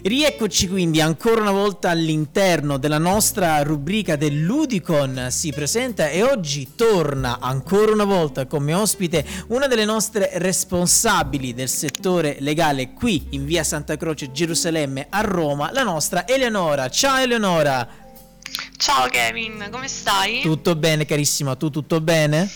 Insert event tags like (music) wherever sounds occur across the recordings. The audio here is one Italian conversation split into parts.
Rieccoci quindi ancora una volta all'interno della nostra rubrica del Ludicon si presenta e oggi torna ancora una volta come ospite una delle nostre responsabili del settore legale qui in via Santa Croce Gerusalemme a Roma, la nostra Eleonora. Ciao Eleonora! Ciao Kevin, come stai? Tutto bene carissima, tu tutto bene?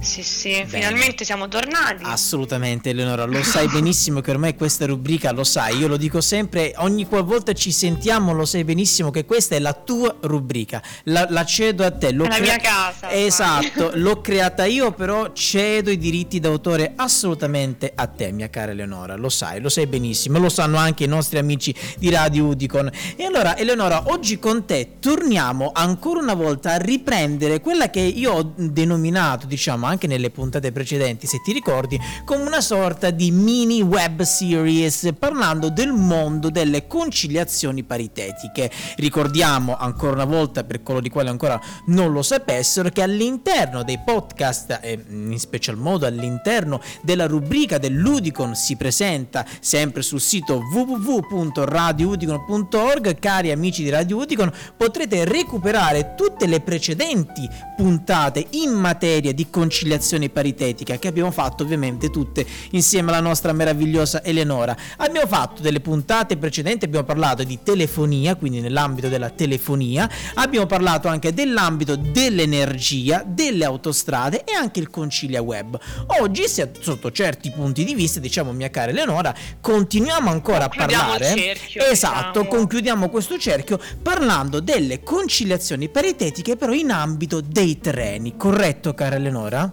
Sì, sì, Bene. finalmente siamo tornati. Assolutamente, Eleonora, lo sai benissimo che ormai questa rubrica lo sai, io lo dico sempre, ogni qualvolta ci sentiamo lo sai benissimo che questa è la tua rubrica, la, la cedo a te. L'ho è la mia casa. Esatto, l'ho creata io, però cedo i diritti d'autore assolutamente a te, mia cara Eleonora, lo sai, lo sai benissimo, lo sanno anche i nostri amici di Radio Udicon. E allora, Eleonora, oggi con te torniamo ancora una volta a riprendere quella che io ho denominato, diciamo, diciamo anche nelle puntate precedenti, se ti ricordi, come una sorta di mini web series parlando del mondo delle conciliazioni paritetiche. Ricordiamo ancora una volta per coloro di quali ancora non lo sapessero che all'interno dei podcast e in special modo all'interno della rubrica del Ludicon si presenta sempre sul sito www.radioudicon.org cari amici di Radio Udicon potrete recuperare tutte le precedenti puntate in materia di conciliazione paritetica che abbiamo fatto ovviamente tutte insieme alla nostra meravigliosa Eleonora. Abbiamo fatto delle puntate precedenti, abbiamo parlato di telefonia, quindi nell'ambito della telefonia, abbiamo parlato anche dell'ambito dell'energia, delle autostrade e anche il concilia web. Oggi, sotto certi punti di vista, diciamo mia cara Eleonora, continuiamo ancora a parlare. Cerchio, esatto, diciamo. concludiamo questo cerchio parlando delle conciliazioni paritetiche però in ambito dei treni, corretto cara Eleonora? Eleonora?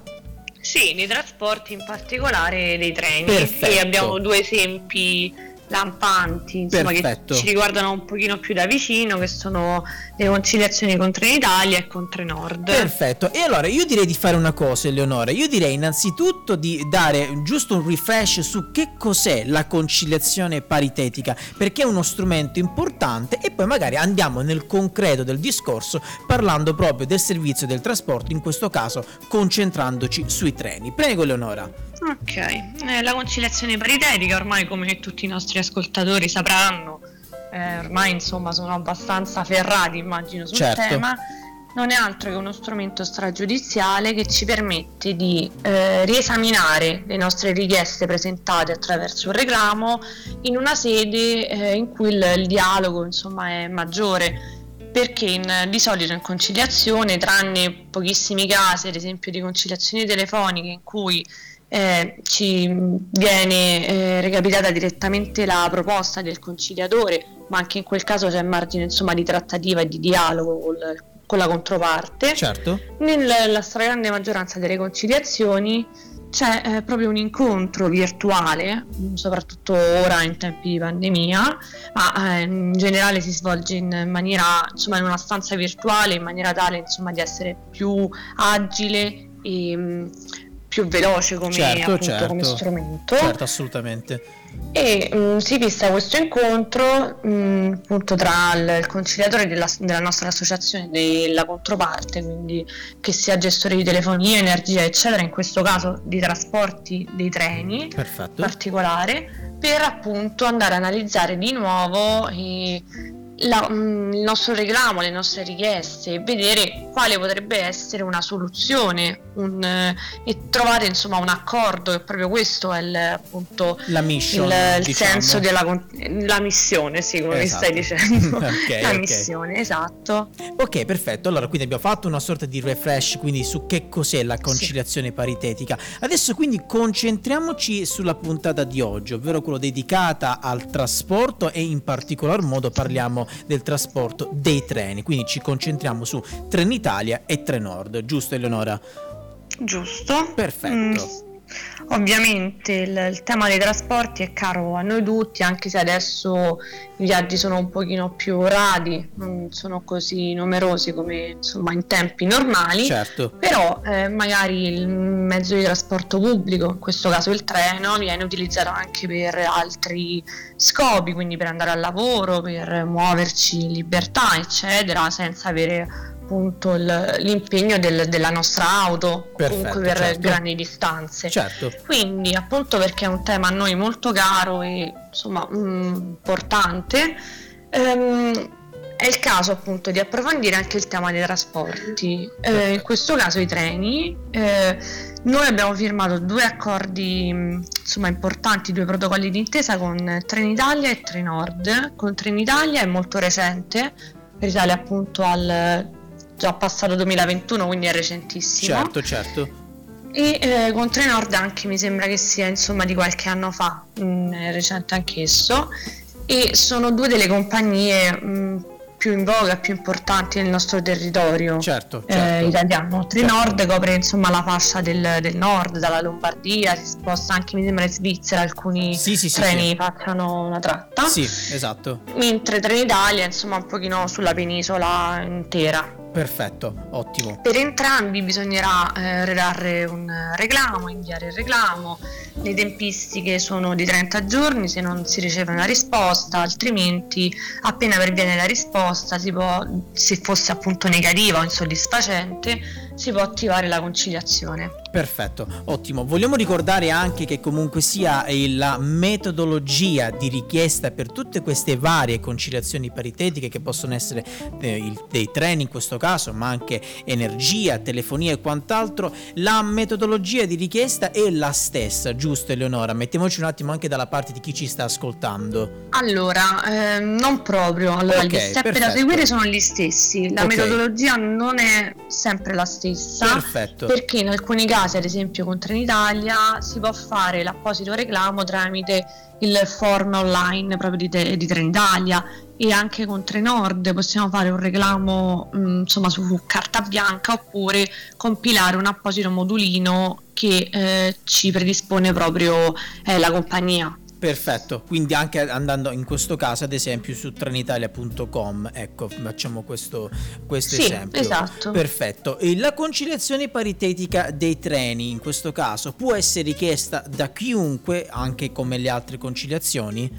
Sì, nei trasporti, in particolare dei treni. Perfetto. E abbiamo due esempi lampanti, insomma, Perfetto. che ci riguardano un pochino più da vicino, che sono le conciliazioni con Trenitalia e con Trenord. Perfetto, e allora io direi di fare una cosa, Eleonora. Io direi innanzitutto di dare giusto un refresh su che cos'è la conciliazione paritetica, perché è uno strumento importante, e poi magari andiamo nel concreto del discorso parlando proprio del servizio del trasporto, in questo caso concentrandoci sui treni. Prego, Eleonora. Ok, eh, la conciliazione paritetica ormai come tutti i nostri ascoltatori sapranno, eh, ormai insomma sono abbastanza ferrati immagino sul certo. tema, non è altro che uno strumento stragiudiziale che ci permette di eh, riesaminare le nostre richieste presentate attraverso un reclamo in una sede eh, in cui il, il dialogo insomma è maggiore perché in, di solito in conciliazione, tranne pochissimi casi, ad esempio di conciliazioni telefoniche in cui eh, ci viene eh, recapitata direttamente la proposta del conciliatore, ma anche in quel caso c'è margine insomma, di trattativa e di dialogo col, con la controparte. Certo. Nella stragrande maggioranza delle conciliazioni c'è eh, proprio un incontro virtuale, soprattutto ora in tempi di pandemia, ma eh, in generale si svolge in maniera, insomma, in una stanza virtuale in maniera tale, insomma, di essere più agile e più veloce come, certo, appunto, certo. come strumento. Certo, assolutamente. E mh, mm, si vista questo incontro mh, mm, appunto tra il, il conciliatore della, della, nostra associazione della controparte, quindi che sia gestore di telefonia, energia, eccetera, in questo caso di trasporti dei treni Perfetto. in particolare, per appunto andare a analizzare di nuovo i, la, mm, il nostro reclamo, le nostre richieste e vedere quale potrebbe essere una soluzione un, eh, e trovare insomma un accordo e proprio questo è il, appunto la mission, il, il diciamo. senso della la missione sì come esatto. mi stai dicendo (laughs) okay, la okay. missione esatto ok perfetto allora quindi abbiamo fatto una sorta di refresh quindi su che cos'è la conciliazione sì. paritetica adesso quindi concentriamoci sulla puntata di oggi ovvero quello dedicata al trasporto e in particolar modo parliamo del trasporto dei treni. Quindi ci concentriamo su Trenitalia e Trenord, giusto Eleonora? Giusto. Perfetto. Mm. Ovviamente il, il, tema dei trasporti è caro a noi tutti, anche se adesso i viaggi sono un pochino più radi, non sono così numerosi come insomma in tempi normali. Certo. Però eh, magari il mezzo di trasporto pubblico, in questo caso il treno, viene utilizzato anche per altri scopi, quindi per andare al lavoro, per muoverci in libertà, eccetera, senza avere appunto il, l'impegno del, della nostra auto Perfetto, comunque per certo. grandi distanze. Certo. Quindi appunto perché è un tema a noi molto caro e insomma mh, mm, importante. Ehm, è il caso appunto di approfondire anche il tema dei trasporti, eh, in questo caso i treni. Eh, noi abbiamo firmato due accordi insomma, importanti, due protocolli d'intesa con Trenitalia e Trenord. Con Trenitalia è molto recente, risale appunto al già passato 2021, quindi è recentissimo. Certo, certo. E eh, con Trenord anche mi sembra che sia insomma di qualche anno fa, mh, mm, è recente anch'esso. E sono due delle compagnie mh, mm, più in voga, più importanti nel nostro territorio certo, eh, certo. eh, italiano. Trinord certo. copre insomma la fascia del, del, nord, dalla Lombardia, si sposta anche mi sembra in Svizzera, alcuni sì, sì, treni sì, facciano una tratta. Sì, esatto. Mentre Trenitalia insomma un pochino sulla penisola intera. Perfetto, ottimo. Per entrambi bisognerà eh, redare un reclamo, inviare il reclamo. Le tempistiche sono di 30 giorni se non si riceve una risposta, altrimenti appena perviene la risposta, si può, se fosse appunto negativa o insoddisfacente, si può attivare la conciliazione. Perfetto, ottimo. Vogliamo ricordare anche che comunque sia la metodologia di richiesta per tutte queste varie conciliazioni paritetiche che possono essere eh, dei treni in questo caso, ma anche energia, telefonia e quant'altro, la metodologia di richiesta è la stessa, giusto Eleonora? Mettiamoci un attimo anche dalla parte di chi ci sta ascoltando. Allora, eh, non proprio. Allora, okay, gli step perfetto. da seguire sono gli stessi. La okay. metodologia non è sempre la stessa. Perfetto. Perché in alcuni casi ad esempio con Trenitalia, si può fare l'apposito reclamo tramite il form online proprio di, di Trenitalia e anche con Trenord possiamo fare un reclamo mh, mm, insomma su carta bianca oppure compilare un apposito modulino che eh, ci predispone proprio eh, la compagnia. Perfetto, quindi anche andando in questo caso ad esempio su trenitalia.com, ecco, facciamo questo, questo sì, esempio. Esatto. Perfetto. E la conciliazione paritetica dei treni in questo caso può essere richiesta da chiunque, anche come le altre conciliazioni?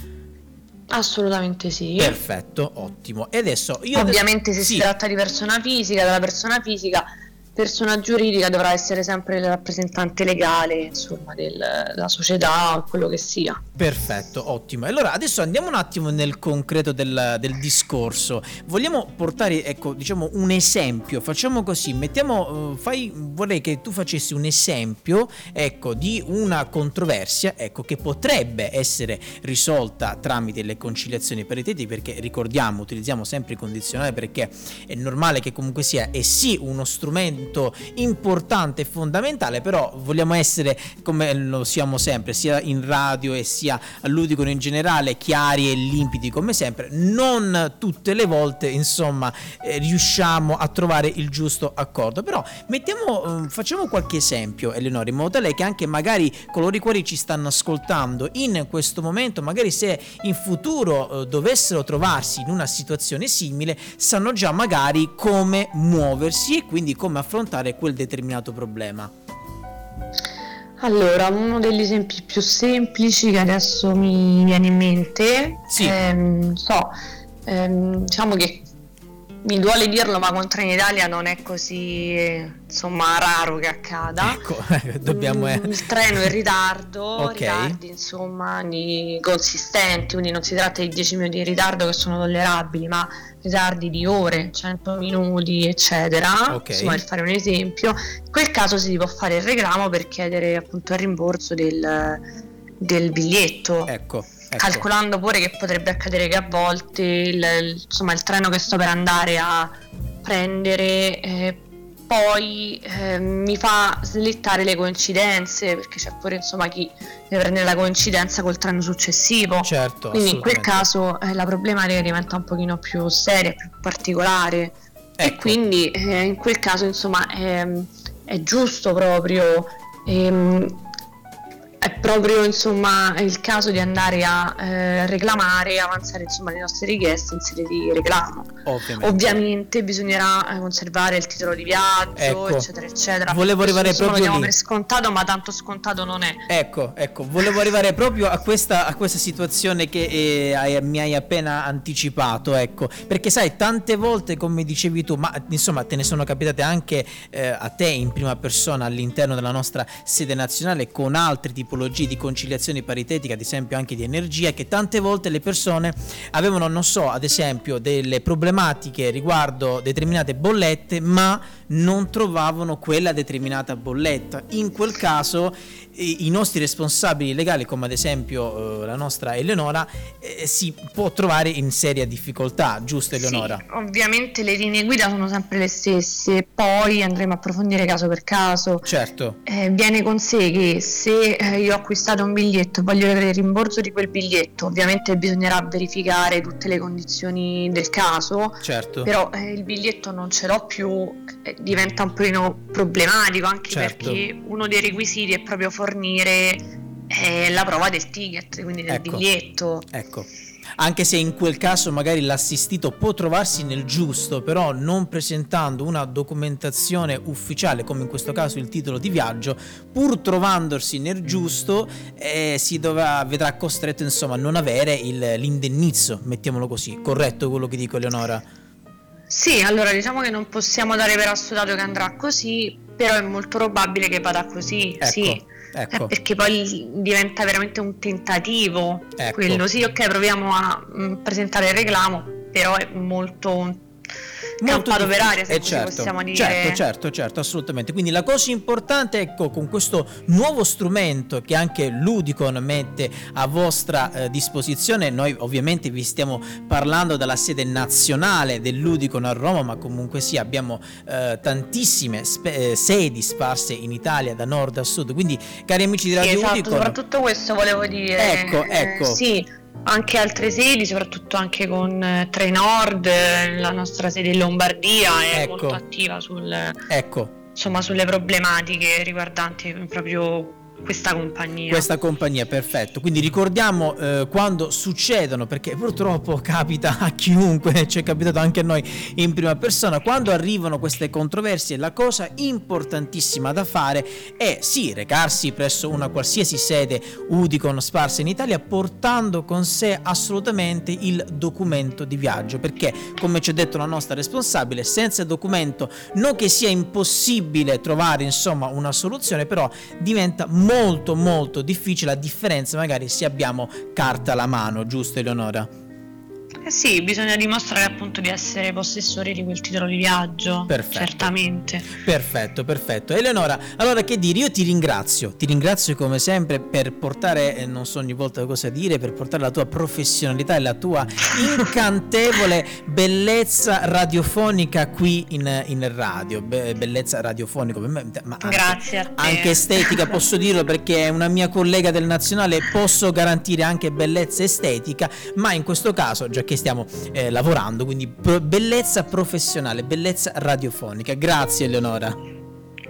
Assolutamente sì. Perfetto, ottimo. E adesso io Ovviamente adesso... se sì. si tratta di persona fisica, della persona fisica persona giuridica dovrà essere sempre il rappresentante legale insomma, del, della società o quello che sia. Perfetto, ottimo. Allora adesso andiamo un attimo nel concreto del, del discorso. Vogliamo portare, ecco, diciamo un esempio. Facciamo così, mettiamo, uh, fai, vorrei che tu facessi un esempio, ecco, di una controversia, ecco, che potrebbe essere risolta tramite le conciliazioni paritetiche, perché ricordiamo, utilizziamo sempre il condizionale perché è normale che comunque sia, è sì uno strumento elemento importante e fondamentale, però vogliamo essere come lo siamo sempre, sia in radio e sia all'Udicon in generale, chiari e limpidi come sempre. Non tutte le volte, insomma, eh, riusciamo a trovare il giusto accordo, però mettiamo, eh, facciamo qualche esempio, Eleonora, in modo tale che anche magari coloro i quali ci stanno ascoltando in questo momento, magari se in futuro eh, dovessero trovarsi in una situazione simile, sanno già magari come muoversi e quindi come affrontare affrontare quel determinato problema? Allora, uno degli esempi più semplici che adesso mi viene in mente, sì. ehm, so, ehm, diciamo che mi duole dirlo, ma con Trenitalia non è così insomma raro che accada. Ecco, (laughs) dobbiamo... Mm, il treno è in ritardo, okay. ritardi insomma consistenti, quindi non si tratta di 10 minuti di ritardo che sono tollerabili, ma ritardi di ore, 100 minuti, eccetera. Okay. Insomma, per fare un esempio, in quel caso si può fare il reclamo per chiedere appunto il rimborso del, del biglietto. Ecco. Ecco. calcolando pure che potrebbe accadere che a volte il, insomma, il treno che sto per andare a prendere eh, poi eh, mi fa slittare le coincidenze perché c'è pure insomma chi deve prendere la coincidenza col treno successivo certo quindi in quel caso eh, la problematica diventa un pochino più seria più particolare ecco. e quindi eh, in quel caso insomma è, è giusto proprio ehm, proprio insomma il caso di andare a eh, reclamare, avanzare insomma le nostre richieste in sede di reclamo. Ovviamente, Ovviamente bisognerà eh, conservare il titolo di viaggio, ecco. eccetera, eccetera. Volevo arrivare Questo proprio lo lì. per scontato, ma tanto scontato non è. Ecco, ecco, volevo arrivare proprio a questa, a questa situazione che eh, hai, mi hai appena anticipato, ecco, perché sai, tante volte, come dicevi tu, ma insomma te ne sono capitate anche eh, a te in prima persona all'interno della nostra sede nazionale con altre tipologie di conciliazione paritetica, ad esempio anche di energia, che tante volte le persone avevano, non so, ad esempio delle problematiche riguardo determinate bollette, ma non trovavano quella determinata bolletta. In quel caso i nostri responsabili legali, come ad esempio eh, la nostra Eleonora, eh, si può trovare in seria difficoltà, giusto Eleonora? Sì, ovviamente le linee guida sono sempre le stesse, poi andremo a approfondire caso per caso. Certo. Eh, viene con sé che se eh, io ho acquistato un biglietto e voglio avere il rimborso di quel biglietto, ovviamente bisognerà verificare tutte le condizioni del caso. Certo. Però eh, il biglietto non ce l'ho più, eh, diventa un po' problematico anche certo. perché uno dei requisiti è proprio fornire fornire eh, la prova del ticket, quindi del ecco, biglietto. Ecco. Anche se in quel caso magari l'assistito può trovarsi nel giusto, però non presentando una documentazione ufficiale, come in questo caso il titolo di viaggio, pur trovandosi nel giusto, eh, si dovrà, vedrà costretto insomma a non avere il, l'indennizzo, mettiamolo così. Corretto quello che dico Eleonora? Sì, allora diciamo che non possiamo dare per assoluto che andrà così, però è molto probabile che vada così, ecco. sì ecco. perché poi diventa veramente un tentativo ecco. quello sì ok proviamo a mh, mm, presentare il reclamo però è molto molto campato per aria se eh certo, possiamo dire. Certo certo certo assolutamente. Quindi la cosa importante ecco con questo nuovo strumento che anche Ludicon mette a vostra eh, disposizione noi ovviamente vi stiamo parlando dalla sede nazionale del Ludicon a Roma ma comunque sì abbiamo eh, tantissime spe- eh, sedi sparse in Italia da nord a sud. Quindi cari amici di Radio sì, esatto, Udicon soprattutto questo volevo dire. Ecco ecco. Sì anche altre sedi, soprattutto anche con eh, Trenord, la nostra sede in Lombardia è ecco. molto attiva sul, ecco. insomma, sulle problematiche riguardanti proprio questa compagnia. Questa compagnia, perfetto. Quindi ricordiamo eh, quando succedono, perché purtroppo capita a chiunque, (laughs) ci è capitato anche a noi in prima persona, quando arrivano queste controversie, la cosa importantissima da fare è sì recarsi presso una qualsiasi sede Udicon sparsa in Italia, portando con sé assolutamente il documento di viaggio, perché come ci ha detto la nostra responsabile, senza documento non che sia impossibile trovare insomma una soluzione, però diventa molto molto molto difficile a differenza magari se abbiamo carta alla mano, giusto Eleonora? Eh sì, bisogna dimostrare appunto di essere possessori di quel titolo di viaggio. Perfetto. Certamente. Perfetto, perfetto. Eleonora, allora che dire? Io ti ringrazio, ti ringrazio come sempre per portare, eh, non so ogni volta cosa dire, per portare la tua professionalità e la tua incantevole (laughs) bellezza radiofonica qui in, in radio. Be- bellezza radiofonica, ma anche, Grazie a te. Anche estetica, posso dirlo perché è una mia collega del nazionale, posso garantire anche bellezza estetica, ma in questo caso, già che stiamo eh, lavorando, quindi pro- bellezza professionale, bellezza radiofonica. Grazie Eleonora.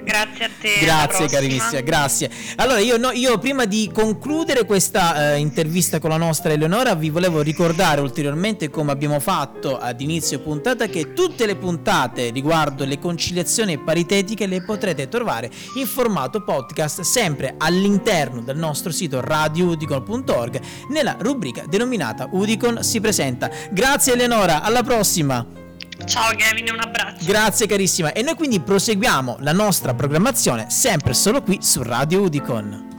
Grazie a te. Grazie carissima, grazie. Allora io, no, io, prima di concludere questa eh, intervista con la nostra Eleonora vi volevo ricordare ulteriormente come abbiamo fatto ad inizio puntata che tutte le puntate riguardo le conciliazioni paritetiche le potrete trovare in formato podcast sempre all'interno del nostro sito radioudicon.org nella rubrica denominata Udicon si presenta. Grazie Eleonora, alla prossima! Ciao Kevin, un abbraccio. Grazie carissima. E noi quindi proseguiamo la nostra programmazione sempre solo qui su Radio Udicon.